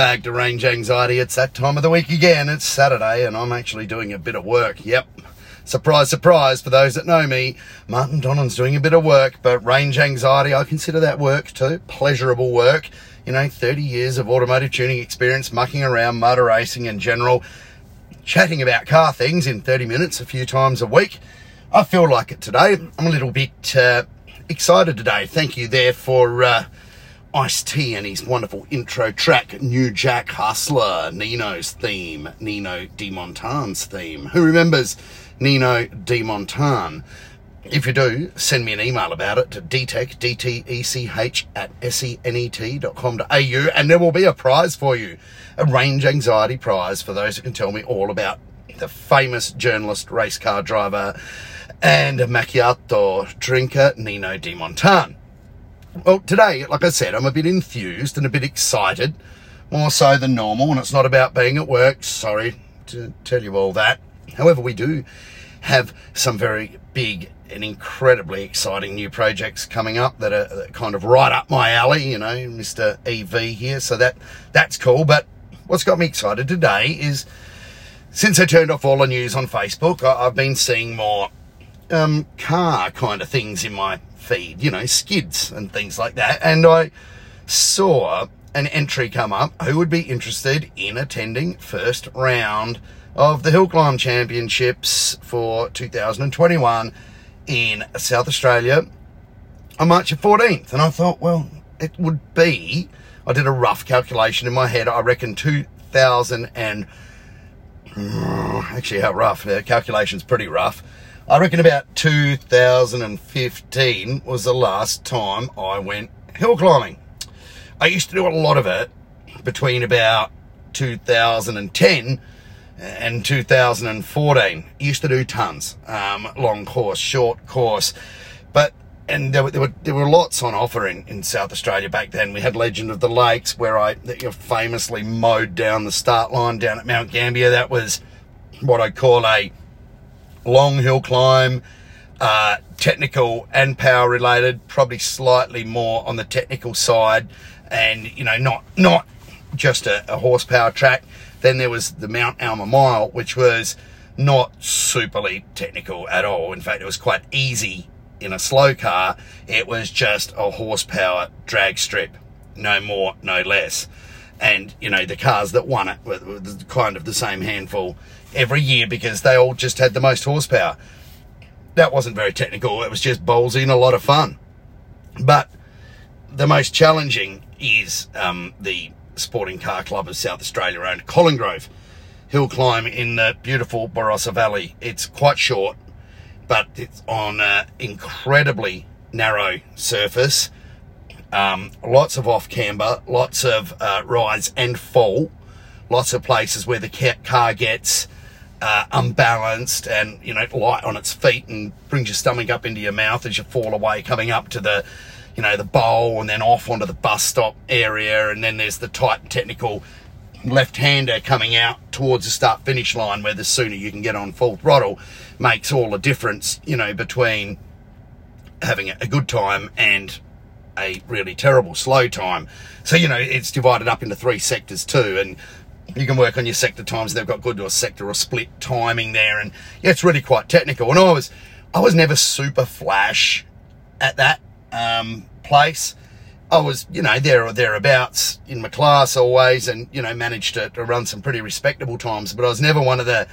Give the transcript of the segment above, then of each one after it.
bag to range anxiety. It's that time of the week again. It's Saturday, and I'm actually doing a bit of work. Yep. Surprise, surprise, for those that know me, Martin Donnan's doing a bit of work, but range anxiety, I consider that work too. Pleasurable work. You know, 30 years of automotive tuning experience, mucking around, motor racing in general, chatting about car things in 30 minutes a few times a week. I feel like it today. I'm a little bit uh, excited today. Thank you there for. Uh, Ice T and his wonderful intro track, New Jack Hustler, Nino's theme, Nino De Montane's theme. Who remembers Nino De Montane? If you do, send me an email about it to dtech, D-T-E-C-H, at senet.com.au, and there will be a prize for you. A range anxiety prize for those who can tell me all about the famous journalist, race car driver, and macchiato drinker, Nino De Montane. Well, today, like I said, I'm a bit enthused and a bit excited, more so than normal, and it's not about being at work. Sorry to tell you all that. However, we do have some very big and incredibly exciting new projects coming up that are kind of right up my alley, you know, Mr. EV here. So that that's cool. But what's got me excited today is since I turned off all the news on Facebook, I've been seeing more um, car kind of things in my feed, you know, skids and things like that. And I saw an entry come up who would be interested in attending first round of the Hill Climb Championships for 2021 in South Australia on March 14th. And I thought, well, it would be, I did a rough calculation in my head, I reckon 2000 and, actually how rough, the calculation's pretty rough. I reckon about 2015 was the last time I went hill climbing. I used to do a lot of it between about 2010 and 2014. Used to do tons, um, long course, short course, but and there were, there were, there were lots on offer in, in South Australia back then. We had Legend of the Lakes, where I famously mowed down the start line down at Mount Gambier. That was what I call a long hill climb, uh, technical and power related, probably slightly more on the technical side, and you know, not not just a, a horsepower track. Then there was the Mount Alma Mile, which was not superly technical at all. In fact, it was quite easy in a slow car. It was just a horsepower drag strip, no more, no less. And you know, the cars that won it were, were kind of the same handful every year because they all just had the most horsepower. That wasn't very technical. It was just ballsy and a lot of fun. But the most challenging is um, the Sporting Car Club of South Australia owned Collingrove hill climb in the beautiful Barossa Valley. It's quite short, but it's on an incredibly narrow surface. Um, lots of off camber, lots of uh, rise and fall, lots of places where the car gets uh, unbalanced and you know light on its feet and brings your stomach up into your mouth as you fall away coming up to the you know the bowl and then off onto the bus stop area. And then there's the tight technical left-hander coming out towards the start finish line where the sooner you can get on full throttle makes all the difference you know between having a good time and a really terrible slow time. So you know it's divided up into three sectors too. And you can work on your sector times. They've got good or sector or split timing there, and yeah, it's really quite technical. And I was, I was never super flash at that um, place. I was, you know, there or thereabouts in my class always, and you know, managed to, to run some pretty respectable times. But I was never one of the,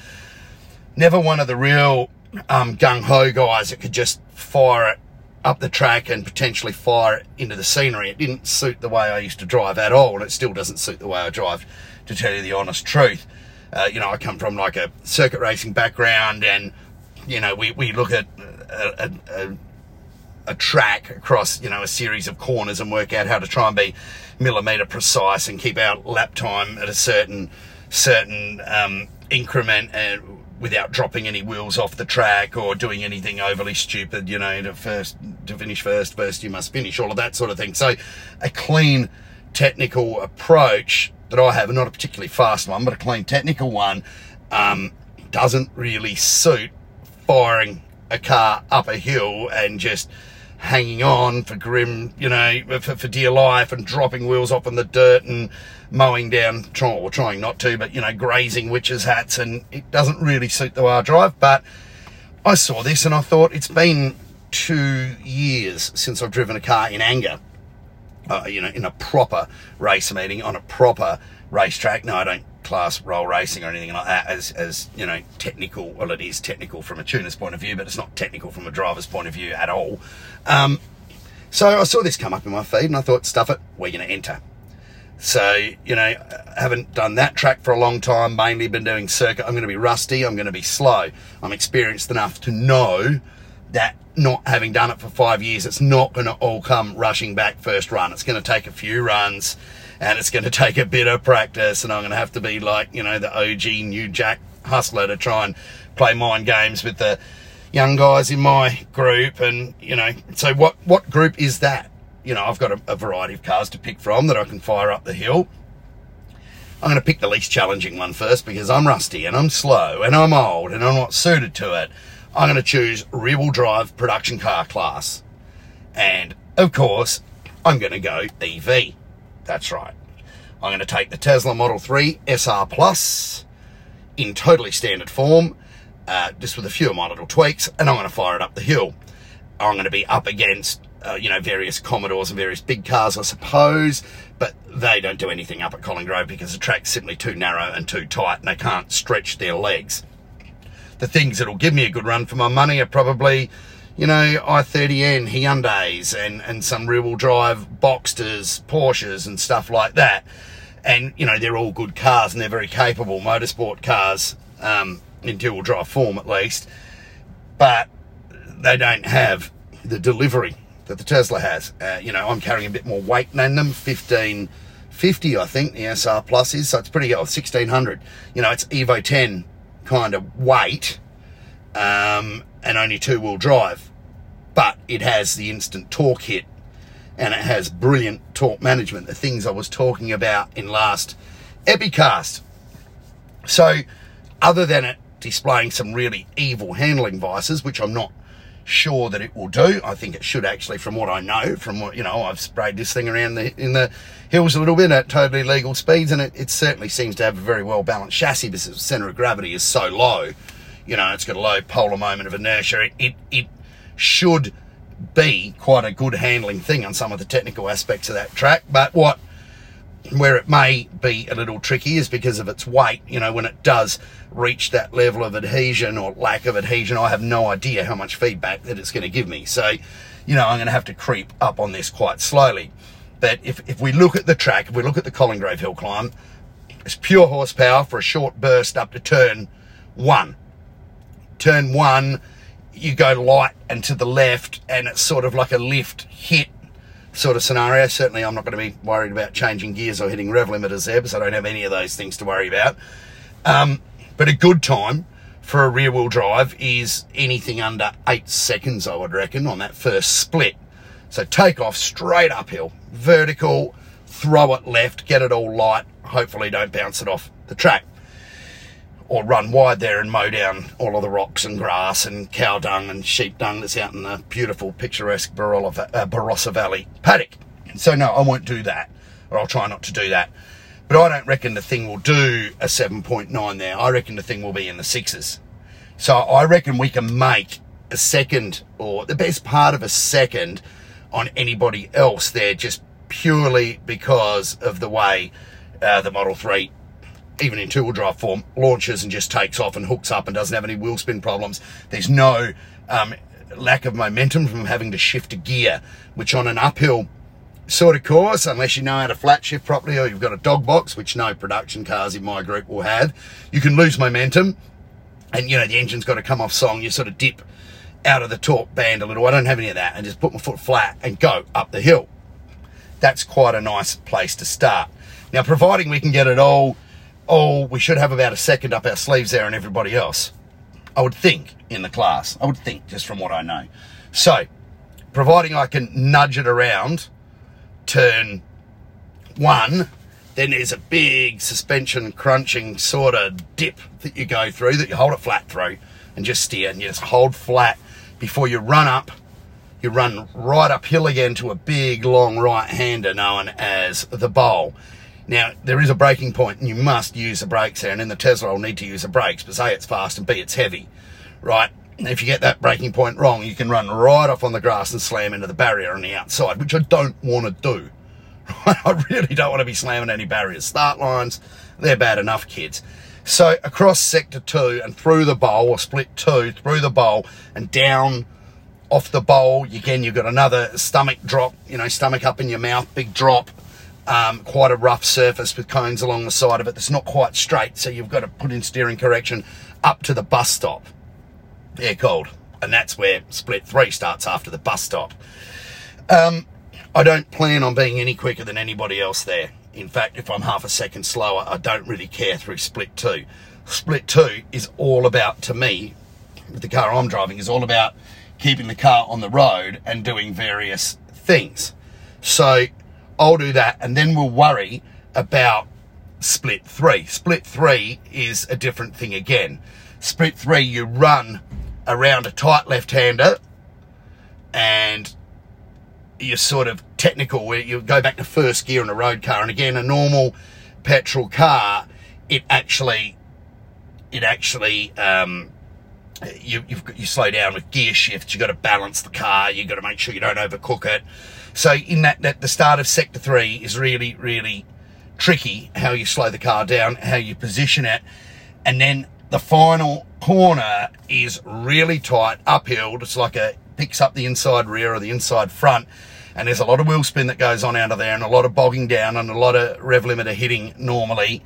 never one of the real um, gung ho guys that could just fire it up the track and potentially fire it into the scenery. It didn't suit the way I used to drive at all, and it still doesn't suit the way I drive to tell you the honest truth. Uh, you know, I come from like a circuit racing background, and you know, we, we look at a, a, a, track across you know a series of corners and work out how to try and be millimeter precise and keep our lap time at a certain certain um, increment and without dropping any wheels off the track or doing anything overly stupid. You know, to first to finish first, first you must finish all of that sort of thing. So, a clean technical approach that I have, not a particularly fast one, but a clean technical one, um, doesn't really suit firing a car up a hill and just hanging on for grim, you know, for, for dear life and dropping wheels off in the dirt and mowing down, trying, or trying not to, but, you know, grazing witches' hats. And it doesn't really suit the way I drive. But I saw this and I thought it's been two years since I've driven a car in anger. Uh, you know, in a proper race meeting on a proper racetrack. No, I don't class roll racing or anything like that as, as you know, technical. Well, it is technical from a tuner's point of view, but it's not technical from a driver's point of view at all. Um, so I saw this come up in my feed and I thought, stuff it, we're going to enter. So, you know, haven't done that track for a long time, mainly been doing circuit. I'm going to be rusty, I'm going to be slow. I'm experienced enough to know that not having done it for five years, it's not going to all come rushing back first run. It's going to take a few runs and it's going to take a bit of practice and I'm going to have to be like, you know, the OG New Jack hustler to try and play mind games with the young guys in my group. And, you know, so what, what group is that? You know, I've got a, a variety of cars to pick from that I can fire up the hill. I'm going to pick the least challenging one first because I'm rusty and I'm slow and I'm old and I'm not suited to it. I'm going to choose rear wheel drive production car class. And of course, I'm going to go EV. That's right. I'm going to take the Tesla Model 3 SR Plus in totally standard form, uh, just with a few of my little tweaks, and I'm going to fire it up the hill. I'm going to be up against, uh, you know, various Commodores and various big cars, I suppose, but they don't do anything up at Collingrove because the track's simply too narrow and too tight, and they can't stretch their legs. The things that'll give me a good run for my money are probably you know, i30N, Hyundais, and, and some rear wheel drive Boxsters, Porsches, and stuff like that. And, you know, they're all good cars and they're very capable motorsport cars, um, in wheel drive form at least. But they don't have the delivery that the Tesla has. Uh, you know, I'm carrying a bit more weight than them, 1550, I think, the SR Plus is. So it's pretty, oh, 1600. You know, it's Evo 10 kind of weight. Um, and only two wheel drive, but it has the instant torque hit and it has brilliant torque management, the things I was talking about in last Epicast. So, other than it displaying some really evil handling vices, which I'm not sure that it will do. I think it should actually, from what I know, from what, you know, I've sprayed this thing around the, in the hills a little bit at totally legal speeds and it, it certainly seems to have a very well balanced chassis because the center of gravity is so low you know, it's got a low polar moment of inertia. It, it, it should be quite a good handling thing on some of the technical aspects of that track. But what where it may be a little tricky is because of its weight. You know, when it does reach that level of adhesion or lack of adhesion, I have no idea how much feedback that it's going to give me. So, you know, I'm going to have to creep up on this quite slowly. But if, if we look at the track, if we look at the Collingrove Hill climb, it's pure horsepower for a short burst up to turn one turn one, you go light and to the left, and it's sort of like a lift hit sort of scenario. Certainly, I'm not going to be worried about changing gears or hitting rev limiters there because I don't have any of those things to worry about. Um, but a good time for a rear wheel drive is anything under eight seconds, I would reckon, on that first split. So take off straight uphill, vertical, throw it left, get it all light. Hopefully, don't bounce it off the track or run wide there and mow down all of the rocks and grass and cow dung and sheep dung that's out in the beautiful, picturesque uh, Barossa Valley paddock. So, no, I won't do that, or I'll try not to do that. But I don't reckon the thing will do a 7.9 there. I reckon the thing will be in the sixes. So I reckon we can make a second or the best part of a second on anybody else there just purely because of the way uh, the Model 3 even in two-wheel drive form, launches and just takes off and hooks up and doesn't have any wheel spin problems. There's no um, lack of momentum from having to shift a gear, which on an uphill sort of course, unless you know how to flat shift properly or you've got a dog box, which no production cars in my group will have, you can lose momentum and, you know, the engine's got to come off song. You sort of dip out of the torque band a little. I don't have any of that and just put my foot flat and go up the hill. That's quite a nice place to start. Now, providing we can get it all oh, we should have about a second up our sleeves there and everybody else. I would think in the class. I would think just from what I know. So, providing I can nudge it around turn one, then there's a big suspension crunching sort of dip that you go through that you hold it flat through and just steer and you just hold flat before you run up you run right uphill again to a big long right hander known as the bowl. Now, there is a braking point and you must use the brakes there. And in the Tesla, I'll need to use the brakes but say it's fast and B, it's heavy, right? And if you get that braking point wrong, you can run right off on the grass and slam into the barrier on the outside, which I don't want to do. I really don't want to be slamming any barriers. Start lines, they're bad enough, kids. So across sector two and through the bowl, or split two, through the bowl and down off the bowl. Again, you've got another stomach drop, you know, stomach up in your mouth, big drop. Um, quite a rough surface with cones along the side of it that's not quite straight. So you've got to put in steering correction up to the bus stop. Air cold. And that's where split three starts after the bus stop. Um, I don't plan on being any quicker than anybody else there. In fact, if I'm half a second slower, I don't really care through split two. Split two is all about, to me, the car I'm driving, is all about keeping the car on the road and doing various things. So I'll do that and then we'll worry about split three. Split three is a different thing again. Split three, you run around a tight left hander and you're sort of technical where you go back to first gear in a road car. And again, a normal petrol car, it actually, it actually, um, you, you slow down with gear shifts. You've got to balance the car. You've got to make sure you don't overcook it. So in that, that the start of sector three is really, really tricky how you slow the car down, how you position it. And then the final corner is really tight uphill. It's like a picks up the inside rear or the inside front. And there's a lot of wheel spin that goes on out of there and a lot of bogging down and a lot of rev limiter hitting normally.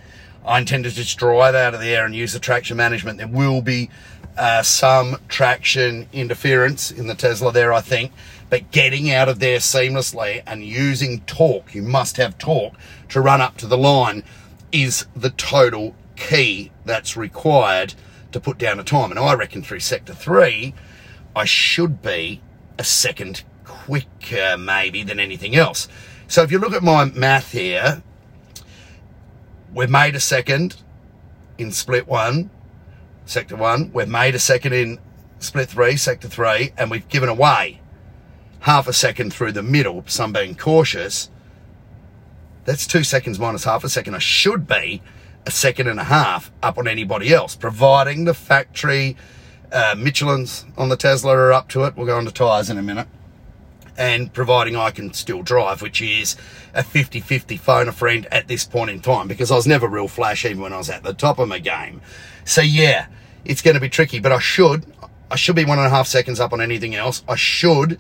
I intend to just drive out of there and use the traction management. There will be uh, some traction interference in the Tesla there, I think. But getting out of there seamlessly and using torque, you must have torque to run up to the line, is the total key that's required to put down a time. And I reckon through sector three, I should be a second quicker maybe than anything else. So if you look at my math here, we've made a second in split one, sector one. We've made a second in split three, sector three, and we've given away half a second through the middle, some being cautious. That's two seconds minus half a second. I should be a second and a half up on anybody else, providing the factory uh, Michelin's on the Tesla are up to it. We'll go on to tyres in a minute. And providing I can still drive, which is a 50-50 phone a friend at this point in time, because I was never real flash even when I was at the top of my game. So yeah, it's going to be tricky, but I should, I should be one and a half seconds up on anything else. I should,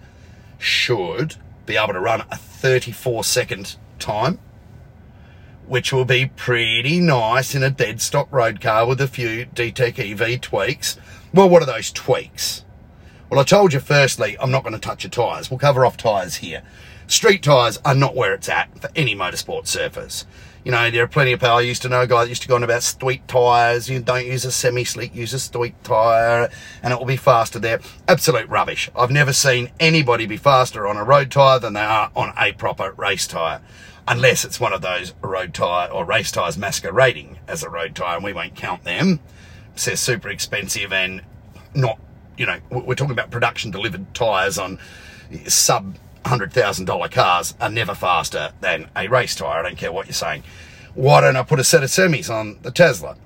should be able to run a 34 second time, which will be pretty nice in a dead stock road car with a few DTEC EV tweaks. Well, what are those tweaks? Well, I told you firstly, I'm not going to touch your tyres. We'll cover off tyres here. Street tyres are not where it's at for any motorsport surface. You know, there are plenty of people. I used to know a guy that used to go on about street tyres. You don't use a semi-slick, use a street tyre, and it will be faster there. Absolute rubbish. I've never seen anybody be faster on a road tyre than they are on a proper race tyre. Unless it's one of those road tyre or race tyres masquerading as a road tyre, and we won't count them. So they're super expensive and not, you know, we're talking about production delivered tyres on sub $100,000 cars are never faster than a race tyre. I don't care what you're saying. Why don't I put a set of semis on the Tesla?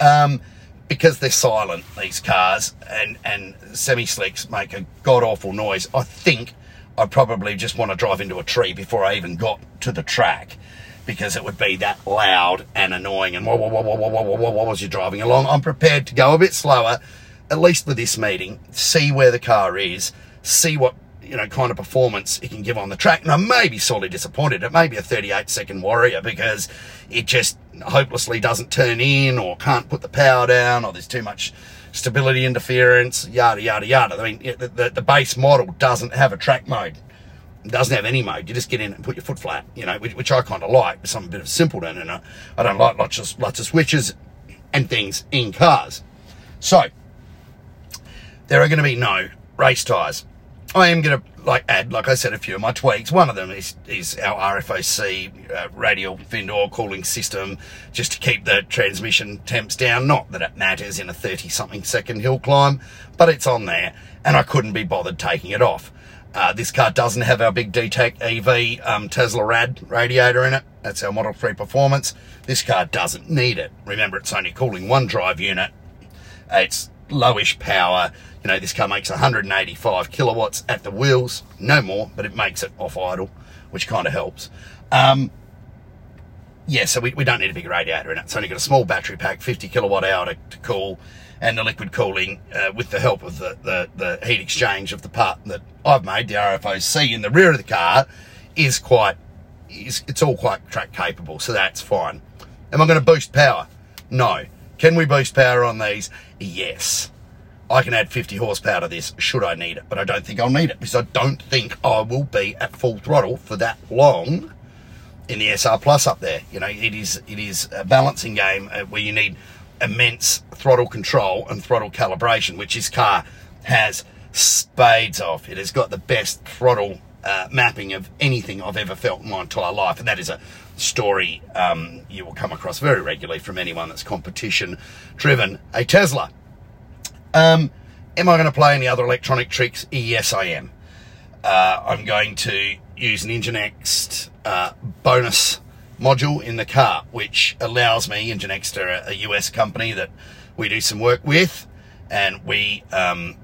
Um, because they're silent, these cars, and, and semi-slicks make a god-awful noise. I think I probably just want to drive into a tree before I even got to the track because it would be that loud and annoying and whoa, whoa, whoa, whoa, whoa, whoa, whoa, whoa, as you're driving along. I'm prepared to go a bit slower, at least for this meeting, see where the car is, see what you know, kind of performance it can give on the track. And I may be sorely disappointed. It may be a 38 second warrior because it just hopelessly doesn't turn in or can't put the power down or there's too much stability interference, yada, yada, yada. I mean, the, the, the base model doesn't have a track mode. Doesn't have any mode. You just get in and put your foot flat, you know, which, which I kind of like. Some bit of simpleton and I, I don't like lots of, lots of switches and things in cars. So, there are going to be no race tyres I am going to like add, like I said, a few of my tweaks. One of them is is our RFOC uh, radial fin door cooling system, just to keep the transmission temps down. Not that it matters in a thirty something second hill climb, but it's on there, and I couldn't be bothered taking it off. Uh, this car doesn't have our big DTEC EV um, Tesla Rad radiator in it. That's our Model 3 Performance. This car doesn't need it. Remember, it's only cooling one drive unit. It's lowish power. You know, this car makes 185 kilowatts at the wheels, no more, but it makes it off idle, which kind of helps. Um, yeah, so we, we don't need a big radiator in it. It's only got a small battery pack, 50 kilowatt hour to, to cool, and the liquid cooling uh, with the help of the, the, the heat exchange of the part that I've made, the RFOC in the rear of the car, is quite, is, it's all quite track capable, so that's fine. Am I going to boost power? No. Can we boost power on these? Yes. I can add 50 horsepower to this should I need it, but I don't think I'll need it because I don't think I will be at full throttle for that long in the SR Plus up there. You know, it is it is a balancing game uh, where you need immense throttle control and throttle calibration, which this car has spades of. It has got the best throttle uh, mapping of anything I've ever felt in my entire life, and that is a story um, you will come across very regularly from anyone that's competition driven. A Tesla. Um, am I going to play any other electronic tricks? Yes, I am. Uh, I'm going to use an Ingenext uh, bonus module in the car, which allows me, Ingenext are a, a US company that we do some work with, and we um,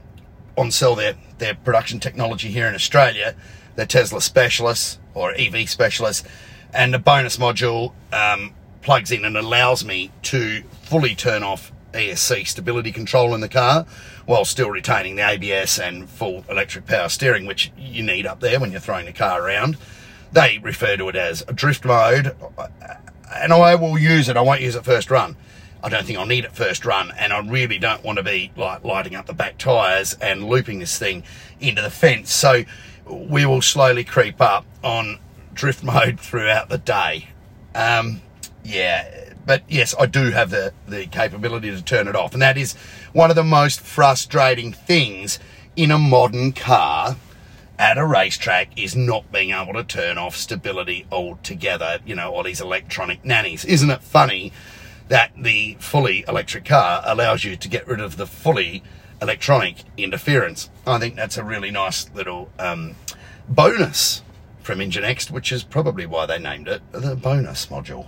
on sell their, their production technology here in Australia. They're Tesla specialists or EV specialists, and the bonus module um, plugs in and allows me to fully turn off ESC stability control in the car while still retaining the ABS and full electric power steering, which you need up there when you're throwing the car around. They refer to it as drift mode, and I will use it. I won't use it first run. I don't think I'll need it first run, and I really don't want to be like lighting up the back tyres and looping this thing into the fence. So we will slowly creep up on drift mode throughout the day. Um, yeah, but yes, I do have the, the capability to turn it off. And that is one of the most frustrating things in a modern car at a racetrack is not being able to turn off stability altogether. You know, all these electronic nannies. Isn't it funny that the fully electric car allows you to get rid of the fully electronic interference? I think that's a really nice little um, bonus from Ingenext, which is probably why they named it the bonus module.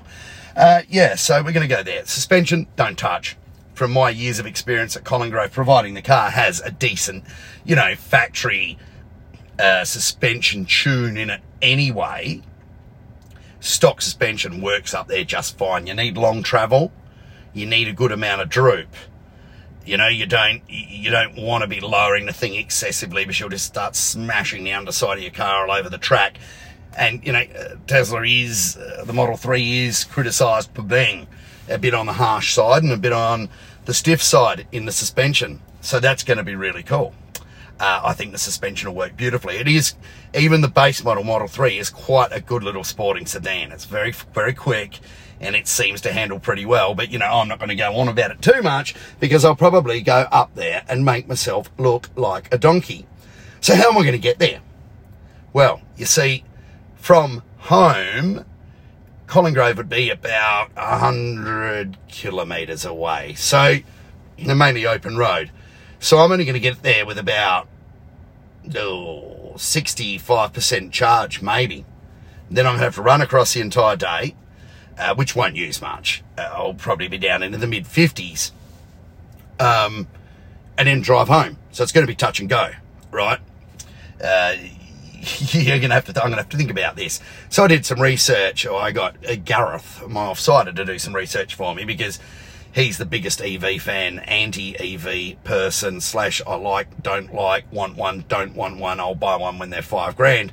Uh, yeah, so we're going to go there. Suspension, don't touch. From my years of experience at Collingrove, providing the car has a decent, you know, factory uh, suspension tune in it anyway, stock suspension works up there just fine. You need long travel. You need a good amount of droop. You know, you don't you don't want to be lowering the thing excessively because you'll just start smashing the underside of your car all over the track. And, you know, Tesla is, uh, the Model 3 is criticised for being a bit on the harsh side and a bit on the stiff side in the suspension. So that's going to be really cool. Uh, I think the suspension will work beautifully. It is, even the base model, Model 3, is quite a good little sporting sedan. It's very, very quick and it seems to handle pretty well. But, you know, I'm not going to go on about it too much because I'll probably go up there and make myself look like a donkey. So how am I going to get there? Well, you see, from home, Collingrove would be about 100 kilometres away. So, they're mainly open road. So I'm only going to get there with about oh, 65% charge, maybe. Then I'm going to have to run across the entire day, uh, which won't use much. Uh, I'll probably be down into the mid 50s. Um, and then drive home. So it's going to be touch and go, right? Uh, you're gonna have to. I'm gonna have to think about this. So I did some research. Or I got Gareth, my offsider, to do some research for me because he's the biggest EV fan, anti-EV person. Slash, I like, don't like, want one, don't want one. I'll buy one when they're five grand.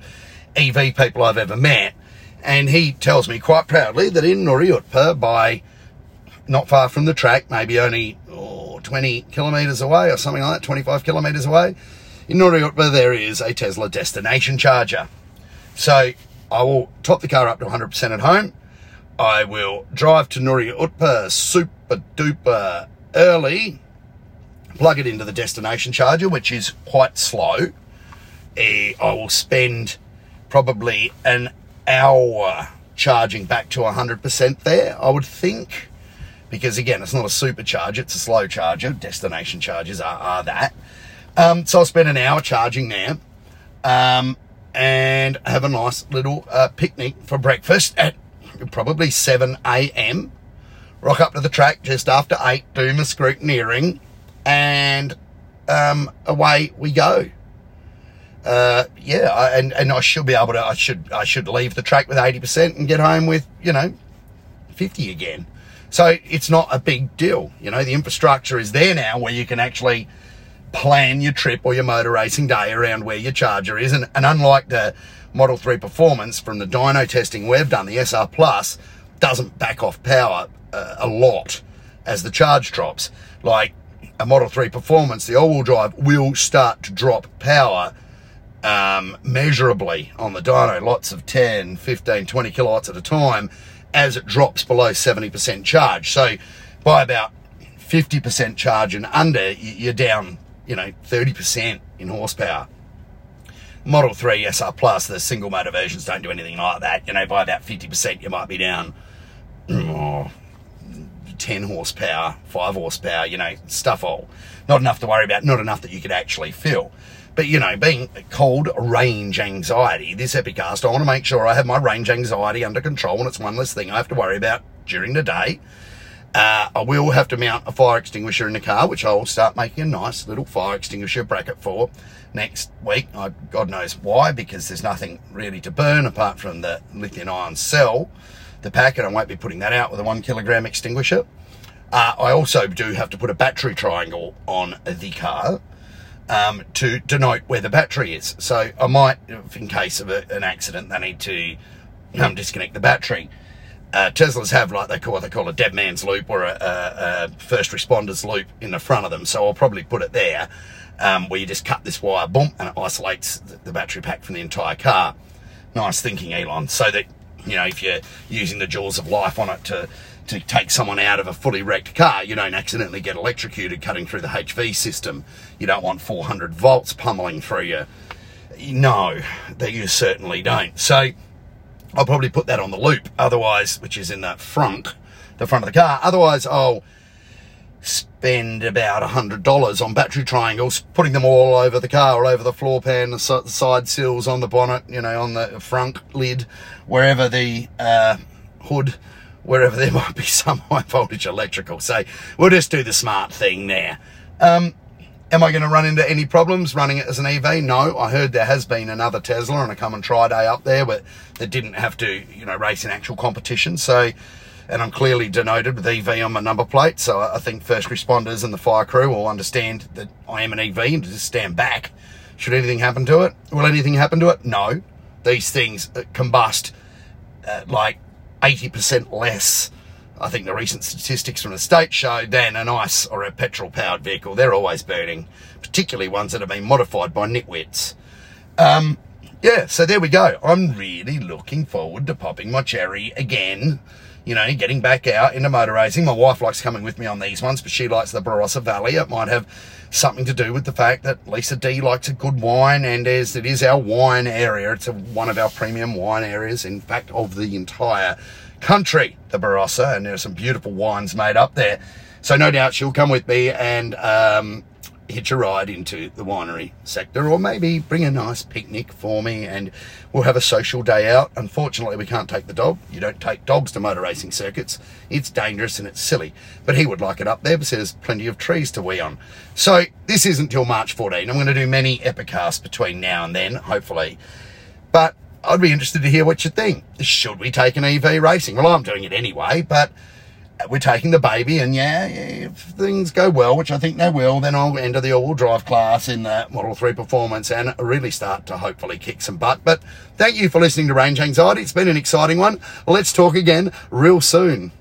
EV people I've ever met, and he tells me quite proudly that in Nuriootpa, by not far from the track, maybe only oh, 20 kilometres away or something like that, 25 kilometres away in Nuriootpa, there is a Tesla destination charger. So I will top the car up to 100% at home. I will drive to Noori Utpa super duper early, plug it into the destination charger, which is quite slow. eh, I will spend probably an hour charging back to 100% there, I would think. Because again, it's not a supercharger, it's a slow charger. Destination chargers are, are that. Um, so I'll spend an hour charging there um, and have a nice little uh, picnic for breakfast at probably 7 a.m. Rock up to the track just after 8, do my scrutineering, and um, away we go. Uh, yeah, I, and and I should be able to. I should I should leave the track with eighty percent and get home with you know fifty again. So it's not a big deal. You know, the infrastructure is there now where you can actually plan your trip or your motor racing day around where your charger is. And, and unlike the Model 3 Performance from the dyno testing we've done, the SR Plus doesn't back off power uh, a lot as the charge drops. Like a Model 3 Performance, the all-wheel drive will start to drop power um, measurably on the dyno, lots of 10, 15, 20 kilowatts at a time as it drops below 70% charge. So by about 50% charge and under, you're down, you know, 30% in horsepower. Model 3 SR Plus, the single motor versions don't do anything like that. You know, by about 50%, you might be down oh, 10 horsepower, 5 horsepower, you know, stuff all. Not enough to worry about, not enough that you could actually feel. But, you know, being called range anxiety, this Epicast, I want to make sure I have my range anxiety under control and it's one less thing I have to worry about during the day. Uh, I will have to mount a fire extinguisher in the car, which I will start making a nice little fire extinguisher bracket for next week. I, God knows why, because there's nothing really to burn apart from the lithium ion cell, the packet. I won't be putting that out with a one kilogram extinguisher. Uh, I also do have to put a battery triangle on the car um, to denote where the battery is. So I might, in case of a, an accident, they need to um, disconnect the battery. Uh, Teslas have like they call what they call a dead man's loop or a, a, a, first responders loop in the front of them. So I'll probably put it there um, where you just cut this wire, boom, and it isolates the, the battery pack from the entire car. Nice thinking, Elon. So that you know if you're using the jaws of life on it to to take someone out of a fully wrecked car, you don't accidentally get electrocuted cutting through the HV system. You don't want 400 volts pummeling through you. No, that you certainly don't. So I'll probably put that on the loop, otherwise, which is in the front, the front of the car. Otherwise, I'll spend about a hundred dollars on battery triangles, putting them all over the car, all over the floor pan, the side sills, on the bonnet, you know, on the front lid, wherever the uh, hood wherever there might be some high voltage electrical. So we'll just do the smart thing there. Um, am I going to run into any problems running it as an EV? No. I heard there has been another Tesla on a come and try day up there, but that didn't have to, you know, race in actual competition. So, and I'm clearly denoted with EV on my number plate. So I think first responders and the fire crew will understand that I am an EV and just stand back. Should anything happen to it? Will anything happen to it? No. These things uh, combust uh, like 80% less. I think the recent statistics from the state show than an ICE or a petrol powered vehicle. They're always burning, particularly ones that have been modified by nitwits. Um, yeah, so there we go. I'm really looking forward to popping my cherry again. You know, getting back out into motor racing. My wife likes coming with me on these ones, but she likes the Barossa Valley. It might have something to do with the fact that Lisa D likes a good wine, and as it is our wine area, it's a, one of our premium wine areas, in fact, of the entire country, the Barossa, and there's some beautiful wines made up there. So no doubt she'll come with me and um, hitch a ride into the winery sector or maybe bring a nice picnic for me and we'll have a social day out. Unfortunately, we can't take the dog. You don't take dogs to motor racing circuits. It's dangerous and it's silly. But he would like it up there because there's plenty of trees to wee on. So this isn't till March 14. I'm going to do many epicasts between now and then, hopefully. But I'd be interested to hear what you think. Should we take an EV racing? Well, I'm doing it anyway, but we're taking the baby, and yeah, if things go well, which I think they will, then I'll enter the all-wheel drive class in the Model 3 Performance and really start to hopefully kick some butt. But thank you for listening to Range Anxiety. It's been an exciting one. Let's talk again real soon.